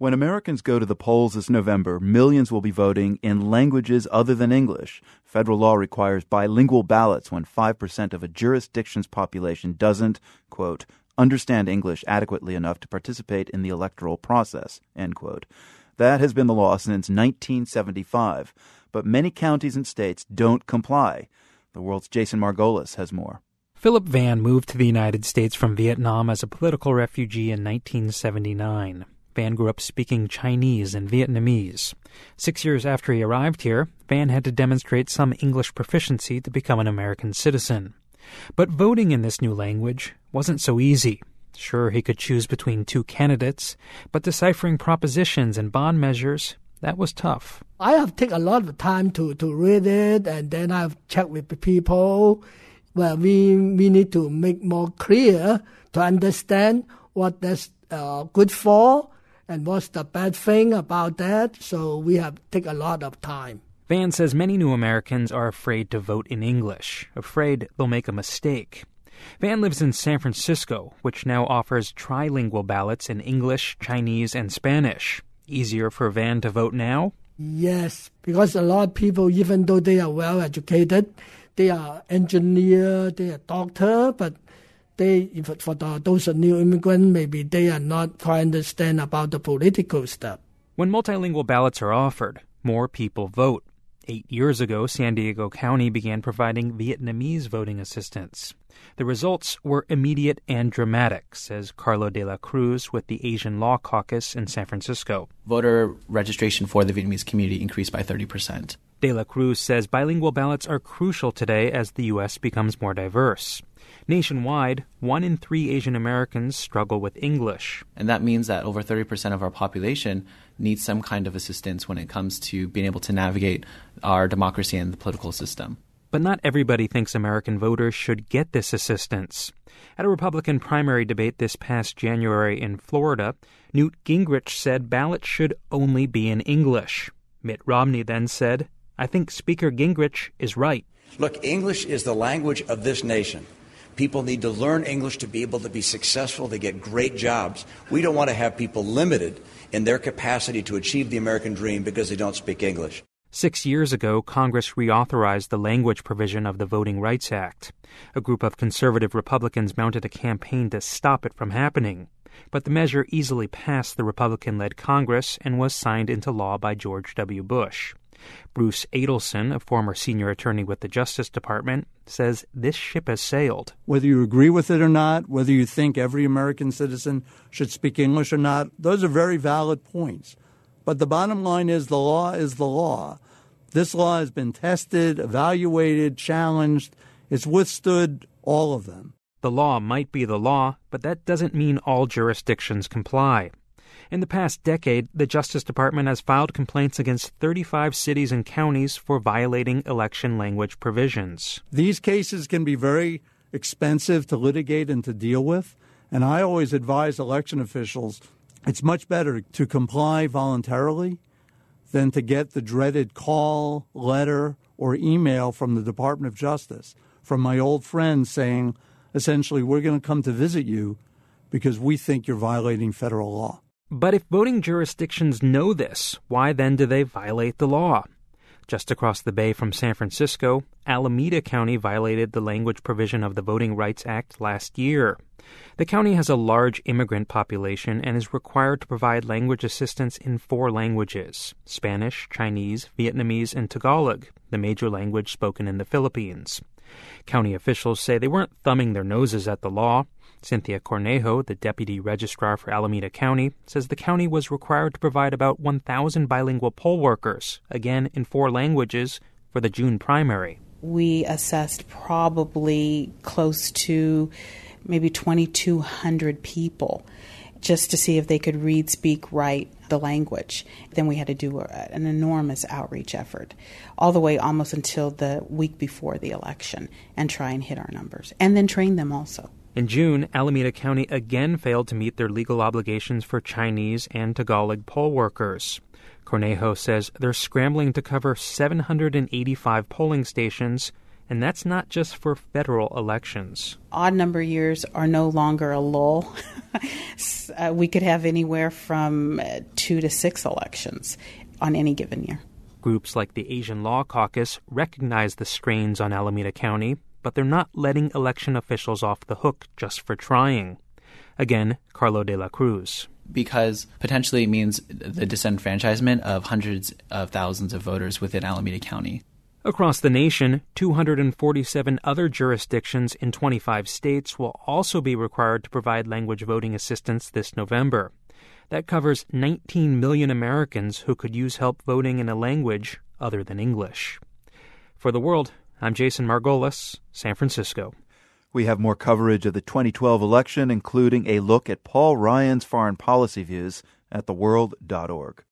When Americans go to the polls this November, millions will be voting in languages other than English. Federal law requires bilingual ballots when 5% of a jurisdiction's population doesn't, quote, understand English adequately enough to participate in the electoral process, end quote. That has been the law since 1975, but many counties and states don't comply. The world's Jason Margolis has more. Philip Van moved to the United States from Vietnam as a political refugee in 1979. Van grew up speaking Chinese and Vietnamese. Six years after he arrived here, Van had to demonstrate some English proficiency to become an American citizen. But voting in this new language wasn't so easy. Sure, he could choose between two candidates, but deciphering propositions and bond measures, that was tough. I have taken a lot of time to, to read it, and then I've checked with people. Well, we, we need to make more clear to understand what that's uh, good for and what's the bad thing about that. So we have take a lot of time. Van says many new Americans are afraid to vote in English, afraid they'll make a mistake. Van lives in San Francisco, which now offers trilingual ballots in English, Chinese, and Spanish. Easier for Van to vote now? Yes, because a lot of people, even though they are well educated, they are engineer, they are doctor, but they for the, those new immigrants, maybe they are not quite understand about the political stuff. When multilingual ballots are offered, more people vote. Eight years ago, San Diego County began providing Vietnamese voting assistance. The results were immediate and dramatic, says Carlo de la Cruz with the Asian Law Caucus in San Francisco. Voter registration for the Vietnamese community increased by 30%. De la Cruz says bilingual ballots are crucial today as the U.S. becomes more diverse. Nationwide, one in three Asian Americans struggle with English. And that means that over 30% of our population needs some kind of assistance when it comes to being able to navigate our democracy and the political system. But not everybody thinks American voters should get this assistance. At a Republican primary debate this past January in Florida, Newt Gingrich said ballots should only be in English. Mitt Romney then said, I think Speaker Gingrich is right. Look, English is the language of this nation. People need to learn English to be able to be successful, to get great jobs. We don't want to have people limited in their capacity to achieve the American dream because they don't speak English. Six years ago, Congress reauthorized the language provision of the Voting Rights Act. A group of conservative Republicans mounted a campaign to stop it from happening. But the measure easily passed the Republican led Congress and was signed into law by George W. Bush. Bruce Adelson, a former senior attorney with the Justice Department, says this ship has sailed. Whether you agree with it or not, whether you think every American citizen should speak English or not, those are very valid points. But the bottom line is the law is the law. This law has been tested, evaluated, challenged. It's withstood all of them. The law might be the law, but that doesn't mean all jurisdictions comply. In the past decade, the Justice Department has filed complaints against 35 cities and counties for violating election language provisions. These cases can be very expensive to litigate and to deal with, and I always advise election officials it's much better to comply voluntarily than to get the dreaded call, letter, or email from the Department of Justice from my old friend saying, essentially, we're going to come to visit you because we think you're violating federal law. But if voting jurisdictions know this, why then do they violate the law? Just across the bay from San Francisco, Alameda County violated the language provision of the Voting Rights Act last year. The county has a large immigrant population and is required to provide language assistance in four languages Spanish, Chinese, Vietnamese, and Tagalog, the major language spoken in the Philippines. County officials say they weren't thumbing their noses at the law. Cynthia Cornejo, the deputy registrar for Alameda County, says the county was required to provide about 1,000 bilingual poll workers, again in four languages, for the June primary. We assessed probably close to maybe 2,200 people just to see if they could read, speak, write the language. Then we had to do an enormous outreach effort, all the way almost until the week before the election, and try and hit our numbers, and then train them also. In June, Alameda County again failed to meet their legal obligations for Chinese and Tagalog poll workers. Cornejo says they're scrambling to cover 785 polling stations And that's not just for federal elections. Odd number years are no longer a lull. uh, we could have anywhere from uh, two to six elections on any given year. Groups like the Asian Law Caucus recognize the strains on Alameda County, but they're not letting election officials off the hook just for trying. Again, Carlo de la Cruz. Because potentially it means the disenfranchisement of hundreds of thousands of voters within Alameda County. Across the nation, 247 other jurisdictions in 25 states will also be required to provide language voting assistance this November. That covers 19 million Americans who could use help voting in a language other than English. For the world, I'm Jason Margolis, San Francisco. We have more coverage of the 2012 election, including a look at Paul Ryan's foreign policy views at theworld.org.